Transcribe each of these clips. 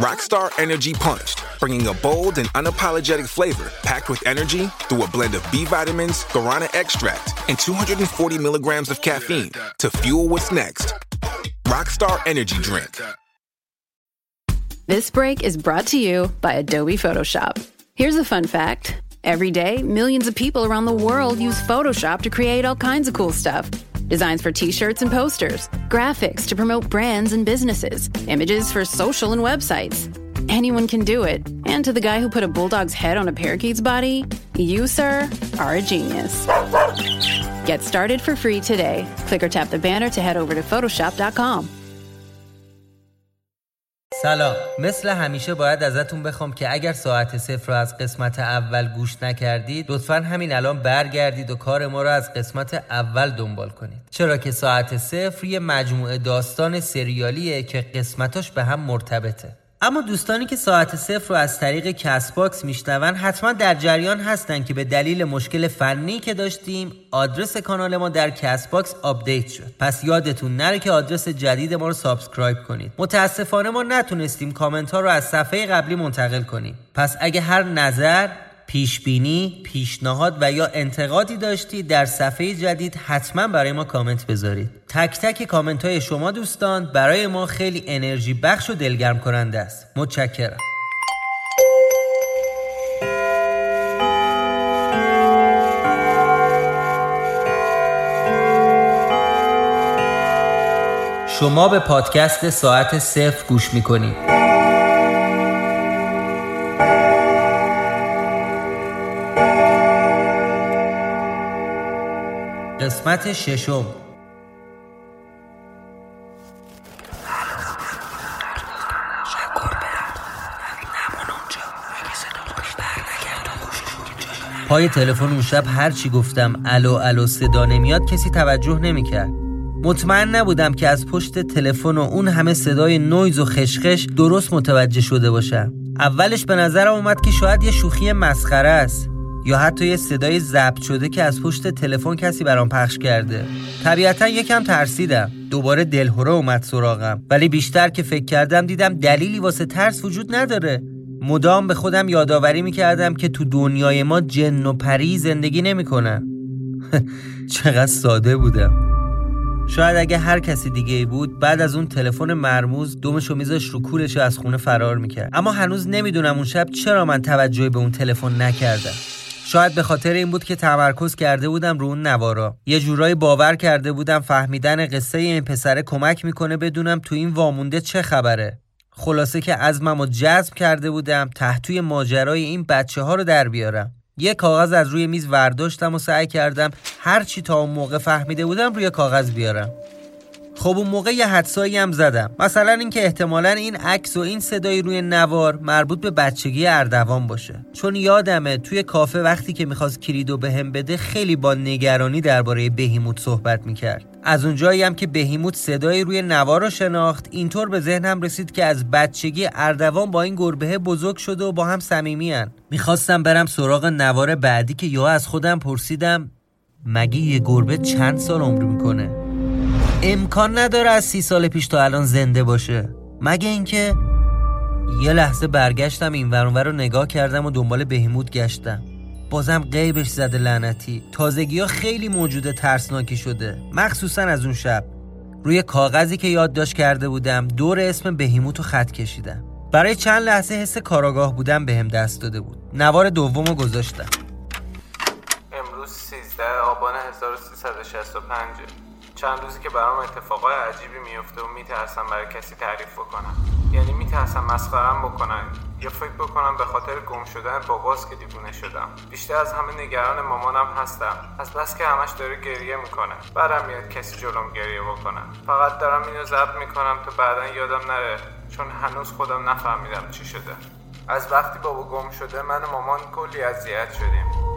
Rockstar Energy Punched, bringing a bold and unapologetic flavor packed with energy through a blend of B vitamins, guarana extract, and 240 milligrams of caffeine to fuel what's next. Rockstar Energy Drink. This break is brought to you by Adobe Photoshop. Here's a fun fact every day, millions of people around the world use Photoshop to create all kinds of cool stuff. Designs for t shirts and posters, graphics to promote brands and businesses, images for social and websites. Anyone can do it. And to the guy who put a bulldog's head on a parakeet's body, you, sir, are a genius. Get started for free today. Click or tap the banner to head over to Photoshop.com. سلام. مثل همیشه باید ازتون بخوام که اگر ساعت صفر رو از قسمت اول گوش نکردید لطفا همین الان برگردید و کار ما رو از قسمت اول دنبال کنید. چرا که ساعت صفر یه مجموعه داستان سریالیه که قسمتاش به هم مرتبطه. اما دوستانی که ساعت صفر رو از طریق Castbox میشنون حتما در جریان هستن که به دلیل مشکل فنی که داشتیم آدرس کانال ما در Castbox آپدیت شد. پس یادتون نره که آدرس جدید ما رو subscribe کنید. متاسفانه ما نتونستیم کامنت ها رو از صفحه قبلی منتقل کنیم. پس اگه هر نظر پیش بینی، پیشنهاد و یا انتقادی داشتید در صفحه جدید حتما برای ما کامنت بذارید. تک تک کامنت های شما دوستان برای ما خیلی انرژی بخش و دلگرم کننده است. متشکرم. شما به پادکست ساعت صفر گوش می‌کنید. قسمت ششم. پای تلفن اون شب هر چی گفتم الو الو صدا نمیاد کسی توجه نمی‌کرد. مطمئن نبودم که از پشت تلفن و اون همه صدای نویز و خشخش درست متوجه شده باشم. اولش به نظرم اومد که شاید یه شوخی مسخره است. یا حتی یه صدای ضبط شده که از پشت تلفن کسی برام پخش کرده. طبیعتا یکم ترسیدم. دوباره دلهوره اومد سراغم. ولی بیشتر که فکر کردم دیدم دلیلی واسه ترس وجود نداره. مدام به خودم یادآوری می‌کردم که تو دنیای ما جن و پری زندگی نمی‌کنن. چقدر ساده بودم. شاید اگه هر کسی دیگه ای بود بعد از اون تلفن مرموز دومشو میذاش رو کولش از خونه فرار می‌کرد. اما هنوز نمی‌دونم اون شب چرا من توجهی به اون تلفن نکردم. شاید به خاطر این بود که تمرکز کرده بودم رو اون نوارا. یه جورایی باور کرده بودم فهمیدن قصه این پسره کمک می‌کنه بدونم تو این وامونده چه خبره. خلاصه که عزمم رو جذب کرده بودم تحتوی ماجرای این بچه ها رو در بیارم. یه کاغذ از روی میز ورداشتم و سعی کردم هر چی تا اون موقع فهمیده بودم روی کاغذ بیارم. خب اون موقع یه حدسایی هم زدم. مثلا اینکه احتمالا این عکس و این صدایی روی نوار مربوط به بچگی اردوان باشه. چون یادمه توی کافه وقتی که می‌خواست کلیدو بهم بده خیلی با نگرانی درباره بهیموت صحبت می‌کرد. از اونجایی هم که بهیموت صدایی روی نوار رو شناخت اینطور به ذهنم رسید که از بچگی اردوان با این گربه بزرگ شده و با هم صمیمیان می‌خواستم برم سراغ نوار بعدی که یا از خودم پرسیدم مگه یه گربه چند سال عمر می‌کنه؟ امکان نداره از سی سال پیش تا الان زنده باشه. مگه اینکه یه لحظه برگشتم این ورانور رو نگاه کردم و دنبال بهیموت گشتم. بازم قیبش زده لعنتی. تازگی ها خیلی موجود ترسناکی شده. مخصوصا از اون شب. روی کاغذی که یادداشت کرده بودم دور اسم بهیموت رو خط کشیدم. برای چند لحظه حس کاراگاه بودم بهم به دست داده بود. نوار دوم رو گذاشتم. امروز 13 آبان 1365 چند روزی که برام اتفاقای عجیبی میفته و میترسم برای کسی تعریف بکنم. یعنی میترسم مسخرم بکنن. یا فکر بکنم به خاطر گم شدن باباست که دیوونه شدم. بیشتر از همه نگران مامانم هستم. از بس که همش داره گریه می‌کنه. بعدم میاد کسی جلوم گریه بکنم فقط دارم اینو ضبط می‌کنم تا بعدا یادم نره. چون هنوز خودم نفهمیدم چی شده. از وقتی بابا گم شده من و مامان کلی اذیت شدیم.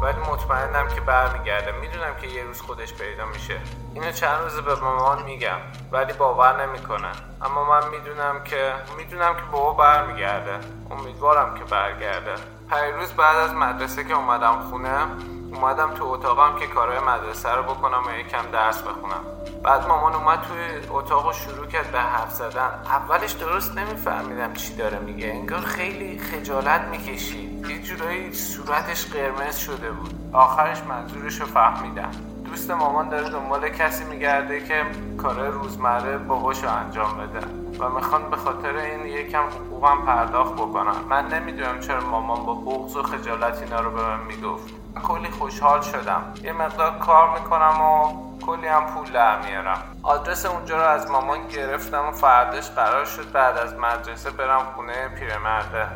ولی مطمئنم که برمیگرده. می‌دونم که یه روز خودش پیدا میشه. اینو چند روز به مامان میگم ولی باور نمی‌کنه. اما من می‌دونم که می‌دونم که بابا برمیگرده. امیدوارم که برگرده. روز بعد از مدرسه که اومدم خونه اومدم تو اتاقم که کارهای مدرسه رو بکنم و یکم درس بخونم. بعد مامان اومد توی اتاق شروع کرد به حرف زدن. اولش درست نمیفهمیدم چی داره میگه. انگار خیلی خجالت می‌کشید. یه جورایی صورتش قرمز شده بود. آخرش منظورش رو فهمیدم. دوست مامان داره دنبال کسی میگرده که کارهای روزمره باباشو انجام بده و می‌خوان به خاطر این یکم حقوقم پرداخت بکنم من نمی‌دونم چرا مامان با بغض و خجالت اینا رو به من می‌گفت. کلی خوشحال شدم. یه مقدار کار می‌کنم و کلی هم پول در میارم. آدرس اونجا رو از مامان گرفتم و فردش قرار شد بعد از مدرسه برم خونه پیرمرده.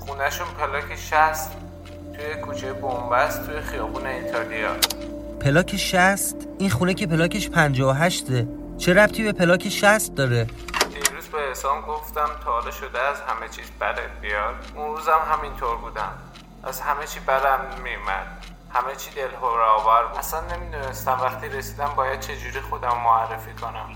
خونهشون پلاک 60 توی کوچه بومبست توی خیابون ایتالیا. پلاک 60 این خونه که پلاکش 58 چه ربطی به پلاک 60 داره؟ دیروز به حسام گفتم تا شده از همه چیز بدت بیاد. اون روزم همینطور بودم از همه چی بدم میمد همه چی دل آور اصلا نمی‌دونستم وقتی رسیدم باید چجوری خودم معرفی کنم.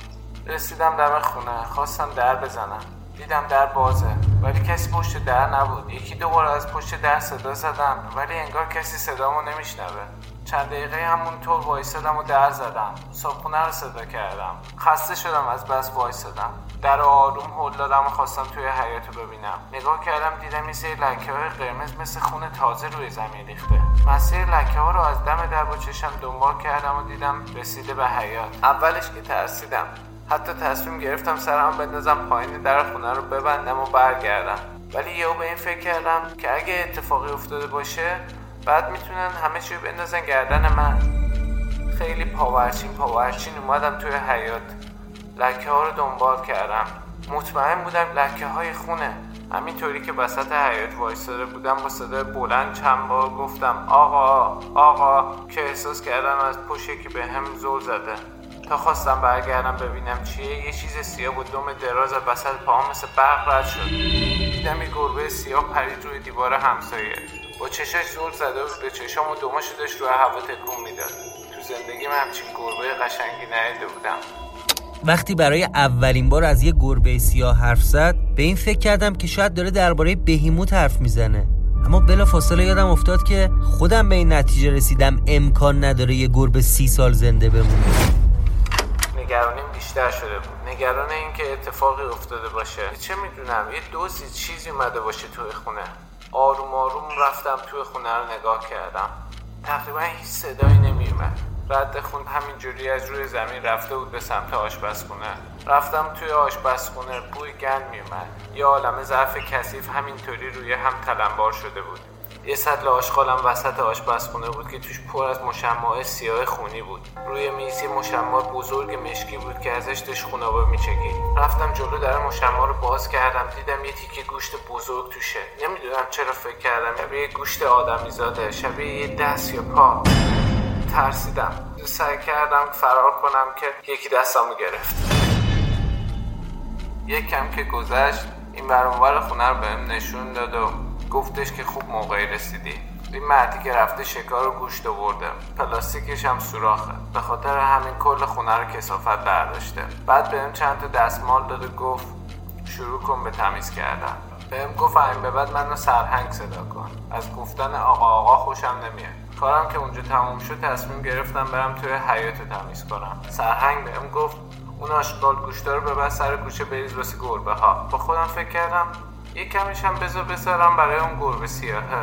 رسیدم دم خونه خواستم در بزنم. دیدم در بازه ولی کسی پشت در نبود. یکی دو بار از پشت در صدا زدم ولی انگار کسی صدامو نمیشنوه. چند دقیقه همونطور وایسادم و در زدم. صبحونه رو صدا کردم. خسته شدم از بس وایسادم. در آروم هل دادم و خواستم توی حیاتو ببینم. نگاه کردم دیدم یه سری لکه های قرمز مثل خون تازه روی زمین ریخته. مسیر لکه ها رو از دم در با چشم دنبال کردم و دیدم رسیده به حیات اولش که ترسیدم. حتی تصمیم گرفتم سرم بندازم پایین در خونه رو ببندم و برگردم. ولی یهو به این فکر کردم که اگه اتفاقی افتاده باشه بعد می‌تونن همه چی بندازن گردن من. خیلی پاورچین پاورچین اومدم توی حیات لکه ها رو دنبال کردم. مطمئن بودم لکه های خونه. همینطوری که وسط حیات وایستاده بودم با صدای بلند چند بار گفتم آقا آقا که احساس کردم از پشتی که به هم زور زده. تا خواستم برگردم ببینم چیه. یه چیز سیاه بود دوم دراز از وسط پاهم مثل برق رد شد. دیدم یه گربه سیاه پرید روی دیوار همسایه. با چشش زور زده و به چشام و دوماشو داشت روی هوا تکون می‌داد. تو زندگیم همچین گربه قشنگی ندیده بودم. وقتی برای اولین بار از یه گربه سیاه حرف زد به این فکر کردم که شاید داره درباره بهیموت حرف می‌زنه. اما بلا فاصله یادم افتاد که خودم به این نتیجه رسیدم امکان نداره یه گربه سی سال زنده بمونه. نگرانیم بیشتر شده بود. نگران اینکه اتفاقی افتاده باشه. چه می‌دونم یه دوزی چیزی اومده باشه توی خونه. آروم آروم رفتم توی خونه رو نگاه کردم. تقریبا هیچ صدایی نمیومد رد خون همینجوری از روی زمین رفته بود به سمت آشپزخونه. رفتم توی آشپزخونه بوی گند میومد یه عالم ظرف کثیف همینطوری روی هم تلمبار شده بود. یه سطل آشغالم وسط آشپزخونه بود که توش پر از مشمع سیاه خونی بود. روی میز یه مشمع بزرگ مشکی بود که ازش داشت خونابه میچکید. رفتم جلو در مشمع رو باز کردم دیدم یه تیکه گوشت بزرگ توشه. نمی‌دونم چرا فکر کردم شبیه گوشت آدمیزاده شبیه یه دست یا پا. ترسیدم. سعی کردم فرار کنم که یکی دستامو گرفت. یک کم که گذشت این برانور خونه رو بهم نشون داد و گفتش که خوب موقعی رسیدی. این مردی که رفته شکار و گوشت آورده. پلاستیکش هم سوراخه. به خاطر همین کل خونه رو کسافت برداشته. بعد بهم چند تا دستمال داد و گفت شروع کن به تمیز کردن. بهم گفت این به بعد منو سرهنگ صدا کن. از گفتن آقا آقا خوشم نمیاد. کارم که اونجا تموم شد تصمیم گرفتم برم توی حیات تمیز کنم. سرهنگ بهم گفت اون آشغال گوشتا رو ببر سر کوچه بریز واسه گربه ها با خودم فکر کردم یه کمیش هم بذار بذارم برای اون گربه سیاهه.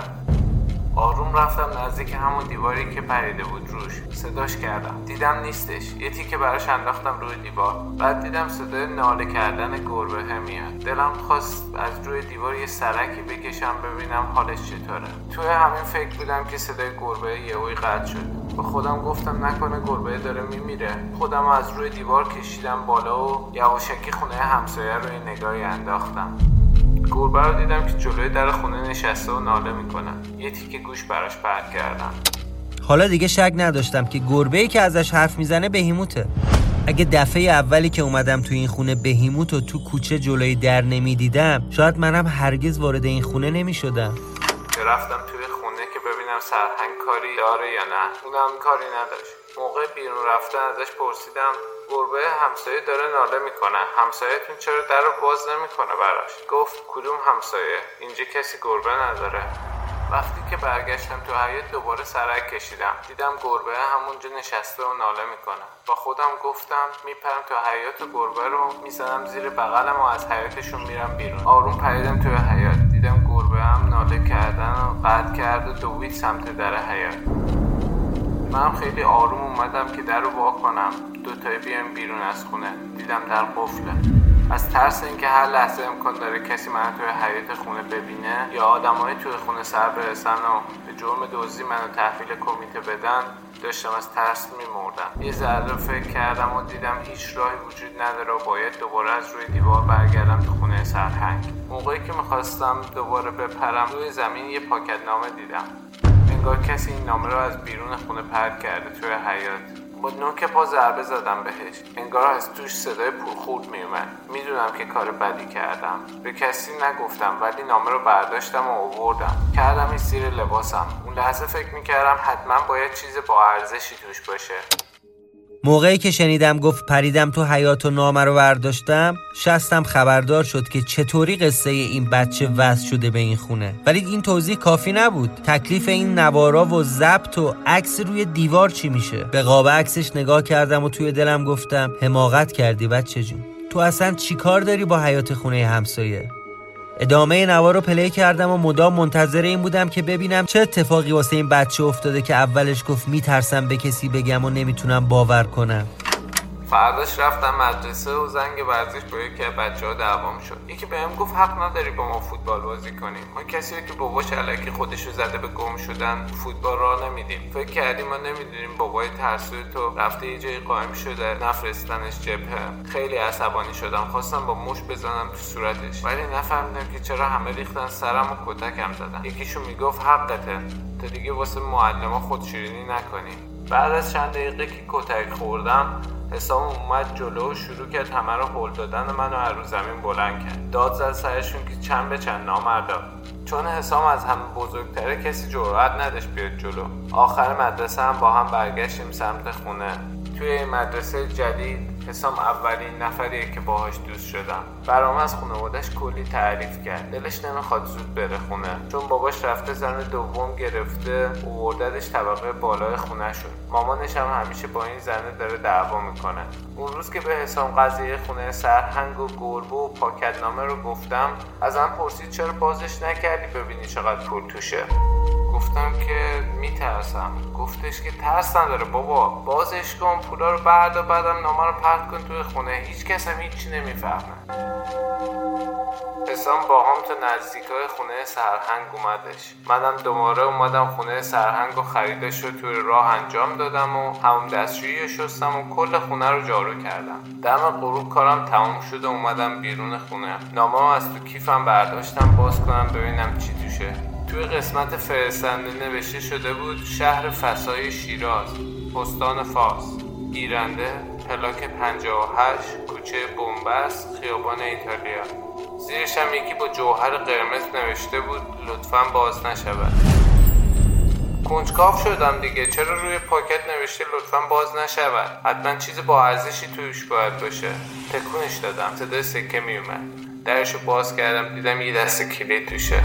آروم رفتم نزدیک همون دیواری که پریده بود روش. صداش کردم. دیدم نیستش. یه تیکه براش انداختم روی دیوار. بعد دیدم صدای ناله کردن گربه میاد. دلم خواست از روی دیوار یه سرکی بکشم ببینم حالش چطوره. توی همین فکر بودم که صدای گربه یهویی قطع شد. به خودم گفتم نکنه گربه داره میمیره. خودم از روی دیوار کشیدم بالا و یواشکی خونه همسایه رو یه نگاهی انداختم. گربه رو دیدم که جلوی در خونه نشسته و ناله می‌کنه یه تیکه گوش براش پرد کردم. حالا دیگه شک نداشتم که گربه ای که ازش حرف می‌زنه بهیموته. اگه دفعه اولی که اومدم تو این خونه بهیموت و تو کوچه جلوی در نمی‌دیدم شاید منم هرگز وارد این خونه نمی‌شدم. رفتم توی خونه که ببینم سرهنگ کاری داره یا نه. اونم کاری نداشت. موقع بیرون رفتن ازش پرسیدم گربه همسایه داره ناله می‌کنه. همسایهتون چرا در رو باز نمی‌کنه براش؟ گفت کدوم همسایه؟ اینجا کسی گربه نداره. وقتی که برگشتم تو حیات دوباره سرک کشیدم. دیدم گربه همونجا نشسته و ناله می‌کنه. با خودم گفتم میپرم تو حیات و گربه رو می‌زنم زیر بغلم و از حیاتشون میرم بیرون. آروم پریدم توی حیات دیدم گربه هم ناله کردن و قطع کرد و دوید سمت در حیات منم خیلی آروم اومدم که در رو وا کنم. دوتایی بیام بیرون از خونه. دیدم در قفله. از ترس اینکه هر لحظه امکان داره کسی من توی حیات خونه ببینه یا آدمای توی خونه سر برسن و به جرم دزدی منو تحویل کمیته بدن داشتم از ترس میمردم. یه ذره فکر کردم و دیدم هیچ راهی وجود نداره و باید دوباره از روی دیوار برگردم تو خونه سرهنگ. موقعی که می‌خواستم دوباره بپرم روی زمین یه پاکت نامه دیدم. انگار کسی این نامه رو از بیرون خونه پرد کرده توی حیات با نوک پا ضربه زدم بهش. انگار از توش صدای پرخورد میومد می‌دونم که کار بدی کردم. به کسی نگفتم ولی نامه رو برداشتم و آوردم. کردم زیر لباسم. اون لحظه فکر می‌کردم حتما باید چیز با ارزشی توش باشه. موقعی که شنیدم گفت پریدم تو حیات و نامه رو برداشتم شستم خبردار شد که چطوری قصه این بچه وز شده به این خونه. ولی این توضیح کافی نبود. تکلیف این نوارا و ضبط و عکس روی دیوار چی میشه؟ به قاب عکسش نگاه کردم و توی دلم گفتم حماقت کردی بچه جون. تو اصلا چیکار داری با حیات خونه همسایه؟ ادامه نوار رو پلی کردم و مدام منتظر این بودم که ببینم چه اتفاقی واسه این بچه افتاده که اولش گفت میترسم به کسی بگم و نمی‌تونم باور کنم. فرداش رفتم مدرسه و زنگ ورزش با یکی از بچه ها دعوام شد. یکی بهم گفت حق نداری با ما فوتبال بازی کنیم ما کسی که باباش علکی خودش رو زده به گم شدن فوتبال را نمیدیم. فکر کردیم ما نمی‌دونیم بابای ترسوی تو رفته یه جایی قایم شده نفرستنش جبهه. خیلی عصبانی شدم. خواستم با مش بزنم تو صورتش. ولی نفهمیدم که چرا همه ریختن سرم و کتکم زدن. یکیشون می‌گفت حقته. تا دیگه واسه معلما خودشیرینی نکنیم بعد از چند دقیقه که کتک خوردم حسام اومد جلو و شروع کرد همه رو هل دادن منو از رو زمین بلند کرد. داد زد سرشون که چند به چند نامردا. چون حسام از همه بزرگتره کسی جرأت نداشت بیاد جلو. آخر مدرسه هم با هم برگشتیم سمت خونه. توی مدرسه جدید حسام اولین نفریه که باهاش دوست شدم. برام از خانوادش کلی تعریف کرد. دلش نمی‌خواد زود بره خونه. چون باباش رفته زن دوم گرفته اوورددش طبقه بالای خونه شد مامانش هم همیشه با این زنه داره دعوا می‌کنه. اون روز که به حسام قضیه خونه سرهنگ و گربه و پاکتنامه رو گفتم ازم پرسید چرا بازش نکردی؟ ببینی چقدر پول توشه. گفتم که میترسم. گفتش که ترس نداره. بابا بازش کن پولا رو بعد و بعدم نامه رو پرد کن توی خونه. هیچ کس هم هیچی نمی‌فهمه. حسام با هم تا نزدیکای خونه سرهنگ اومدش. منم دوباره اومدم خونه سرهنگ و خریدش رو توی راه انجام دادم و همون دستشویی شستم و کل خونه رو جارو کردم. دم غروب کارم تموم شد و اومدم بیرون خونه. نامه از تو کیفم برداشتم باز کنم ببینم چی توشه. توی قسمت فرستنده نوشته شده بود شهر فسای شیراز استان فارس. گیرنده پلاک 58 کوچه بومبست خیابان ایتالیا. زیرش هم یکی با جوهر قرمز نوشته بود لطفا باز نشود. کنجکاف شدم دیگه چرا روی پاکت نوشته لطفا باز نشود؟ حتما چیز با ارزشی توش باید باشه. تکونش دادم صدای سکه میومد درشو باز کردم دیدم یه دست کلید توشه.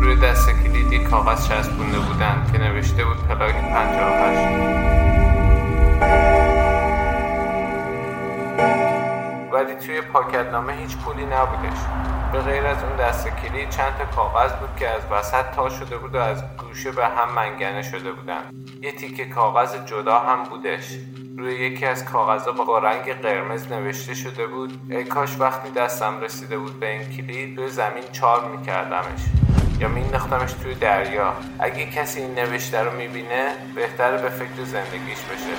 روی دست کلید یه کاغذ چسبونده بودن که نوشته بود پلاک 58 ولی توی پاکت نامه هیچ پولی نبودش. به غیر از اون دست کلید چند تا کاغذ بود که از وسط تا شده بود و از گوشه به هم منگنه شده بودن یه تیکه کاغذ جدا هم بودش. روی یکی از کاغذها با رنگ قرمز نوشته شده بود ای کاش وقتی دستم رسیده بود به این کلید روی زمین چال میکردمش. یا مینداختمش توی دریا اگه کسی این نوشته رو میبینه بهتره به فکر زندگیش بشه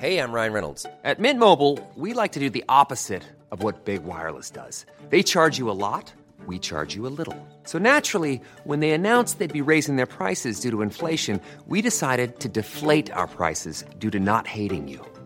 Hey, I'm Ryan Reynolds. At Mint Mobile, we like to do the opposite of what Big Wireless does. They charge you a lot, we charge you a little. So naturally, when they announced they'd be raising their prices due to inflation, we decided to deflate our prices due to not hating you.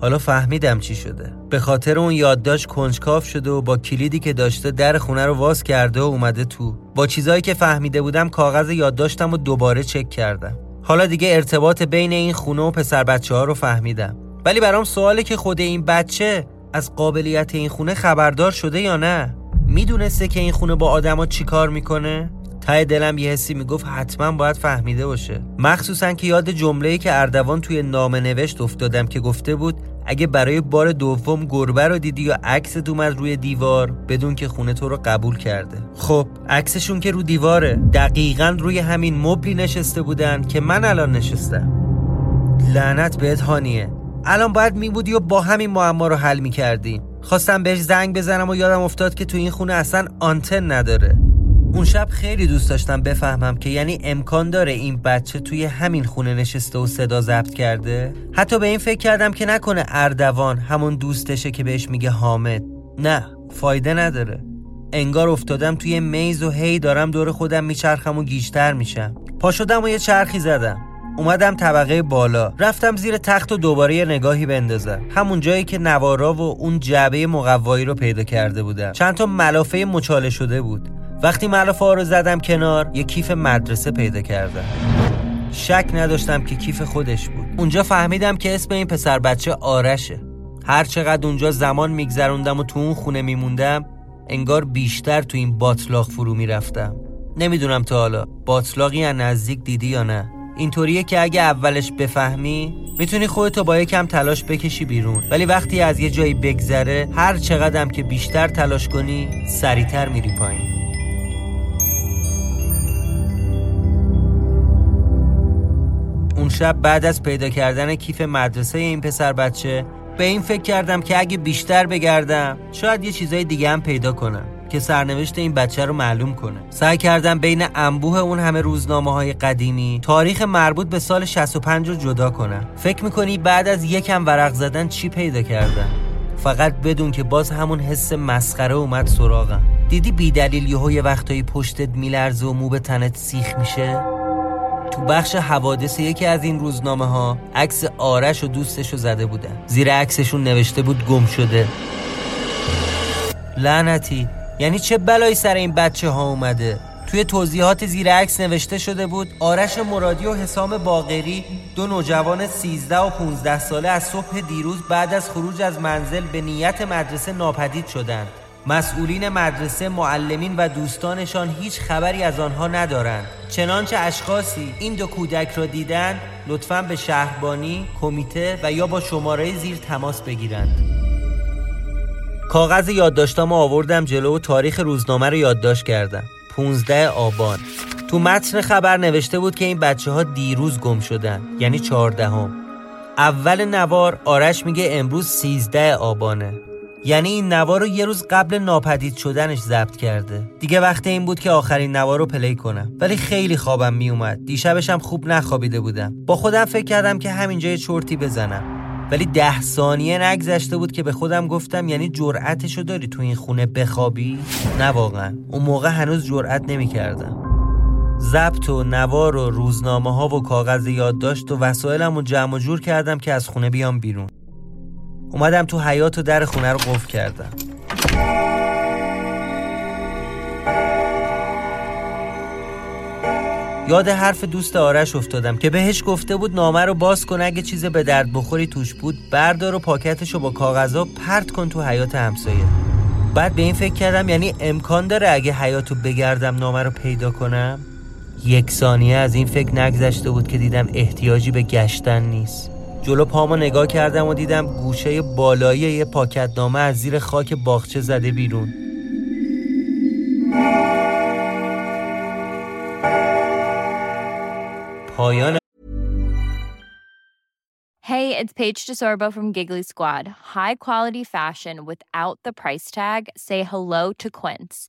حالا فهمیدم چی شده. به خاطر اون یادداشت کنجکاف شده و با کلیدی که داشته در خونه رو واز کرده و اومده تو. با چیزایی که فهمیده بودم کاغذ یادداشتم و دوباره چک کردم. حالا دیگه ارتباط بین این خونه و پسر بچه ها رو فهمیدم. ولی برام سواله که خود این بچه از قابلیت این خونه خبردار شده یا نه؟ می‌دونسته که این خونه با آدما چیکار می‌کنه؟ ته دلم یه حسی می‌گفت حتما باید فهمیده باشه. مخصوصا که یاد جمله‌ای که اردوان توی نامه نوشت افتادم که گفته بود اگه برای بار دوم گربه رو دیدی یا عکست اومد روی دیوار بدون که خونه تو رو قبول کرده. خب عکسشون که رو دیواره دقیقا روی همین مبلی نشسته بودن که من الان نشستم. لعنت بهت هانیه. الان باید میبودی و با همین معما رو حل می‌کردیم خواستم بهش زنگ بزنم و یادم افتاد که تو این خونه اصلا آنتن نداره. اون شب خیلی دوست داشتم بفهمم که یعنی امکان داره این بچه توی همین خونه نشسته و صدا ضبط کرده؟ حتی به این فکر کردم که نکنه اردوان همون دوستشه که بهش میگه حامد. نه فایده نداره. انگار افتادم توی میز و هی دارم دور خودم میچرخم و گیجتر میشم. پا شدم و یه چرخی زدم. اومدم طبقه بالا. رفتم زیر تخت و دوباره یه نگاهی بندازم. همون جایی که نوارا و اون جعبه مقوایی رو پیدا کرده بودم. چند تا ملافه مچاله شده بود. وقتی ملافه رو زدم کنار یه کیف مدرسه پیدا کردم. شک نداشتم که کیف خودش بود. اونجا فهمیدم که اسم این پسر بچه آرشه. هر چقدر اونجا زمان میگذروندم و تو اون خونه میموندم انگار بیشتر تو این باطلاق فرو می‌رفتم. نمی‌دونم تا حالا باطلاقی از نزدیک دیدی یا نه. اینطوریه که اگه اولش بفهمی می‌تونی خودتو با یکم تلاش بکشی بیرون. ولی وقتی از یه جایی بگذره هر چقدرم که بیشتر تلاش کنی سریعتر میری پایین. اون شب بعد از پیدا کردن کیف مدرسه این پسر بچه به این فکر کردم که اگه بیشتر بگردم شاید یه چیزای دیگه هم پیدا کنم که سرنوشت این بچه رو معلوم کنه. سعی کردم بین انبوه اون همه روزنامه های قدیمی تاریخ مربوط به سال 65 رو جدا کنم. فکر می‌کنی بعد از یکم ورق زدن چی پیدا کردم؟ فقط بدون که باز همون حس مسخره اومد سراغم. دیدی بیدلیل یهو یه وقتایی پشتت میلرزه و مو به تنت سیخ میشه؟ تو بخش حوادث یکی از این روزنامه ها عکس آرش و دوستش رو زده بودن. زیر عکسشون نوشته بود گم شده. لعنتی. یعنی چه بلایی سر این بچه ها اومده؟ توی توضیحات زیر عکس نوشته شده بود آرش مرادی و حسام باقری دو نوجوان 13 و 15 ساله از صبح دیروز بعد از خروج از منزل به نیت مدرسه ناپدید شدند. مسئولین مدرسه معلمین و دوستانشان هیچ خبری از آنها ندارند. چنانچه اشخاصی این دو کودک را دیدن لطفا به شهربانی کمیته و یا با شماره زیر تماس بگیرند. کاغذ یادداشتامو آوردم جلو و تاریخ روزنامه رو یادداشت کردم. 15 آبان. تو متن خبر نوشته بود که این بچه ها دیروز گم شدن یعنی 14 هم. اول نوار آرش میگه امروز 13 آبانه. یعنی این نوار رو یه روز قبل ناپدید شدنش ضبط کرده. دیگه وقت این بود که آخرین نوار رو پلی کنم. ولی خیلی خوابم میومد. دیشبشم خوب نخوابیده بودم. با خودم فکر کردم که همینجا یه چرتی بزنم. ولی ده ثانیه نگذشته بود که به خودم گفتم یعنی جرأتشو داری تو این خونه بخوابی؟ نه واقعا. اون موقع هنوز جرأت نمی کردم ضبط و نوار و روزنامه ها و کاغذ یادداشت و وسایلم رو جمع و جور کردم که از خونه بیام بیرون. اومدم تو حیات و در خونه رو قفل کردم. یاد حرف دوست آرش افتادم که بهش گفته بود نامه رو باز کن اگه چیز به درد بخوری توش بود. بردار و پاکتش رو با کاغذا پرت کن تو حیات همسایه. بعد به این فکر کردم یعنی امکان داره اگه حیاتو بگردم نامه رو پیدا کنم؟ یک ثانیه از این فکر نگذشته بود که دیدم احتیاجی به گشتن نیست. جلو پامو نگاه کردم و دیدم گوشه بالایی یه پاکت نامه از زیر خاک باغچه زده بیرون پایان Hey, it's Paige DeSorbo from Giggly Squad. High quality fashion without the price tag. Say hello to Quince.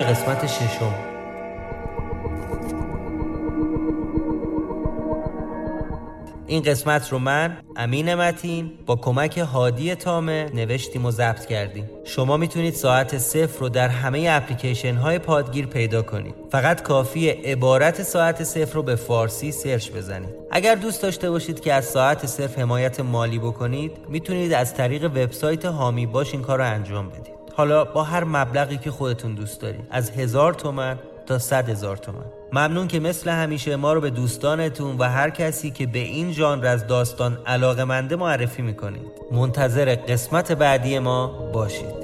قسمت ششم. این قسمت رو من امین متین با کمک هادی تامه نوشتیم و ضبط کردیم. شما می‌تونید ساعت صفر رو در همه اپلیکیشن های پادگیر پیدا کنید. فقط کافی عبارت ساعت صفر رو به فارسی سرچ بزنید. اگر دوست داشته باشید که از ساعت صفر حمایت مالی بکنید می‌تونید از طریق وبسایت هامی باش این کار رو انجام بدید. حالا با هر مبلغی که خودتون دوست دارید از هزار تومن تا صد هزار تومن. ممنون که مثل همیشه ما رو به دوستانتون و هر کسی که به این ژانر از داستان علاقه منده معرفی می‌کنید. منتظر قسمت بعدی ما باشید.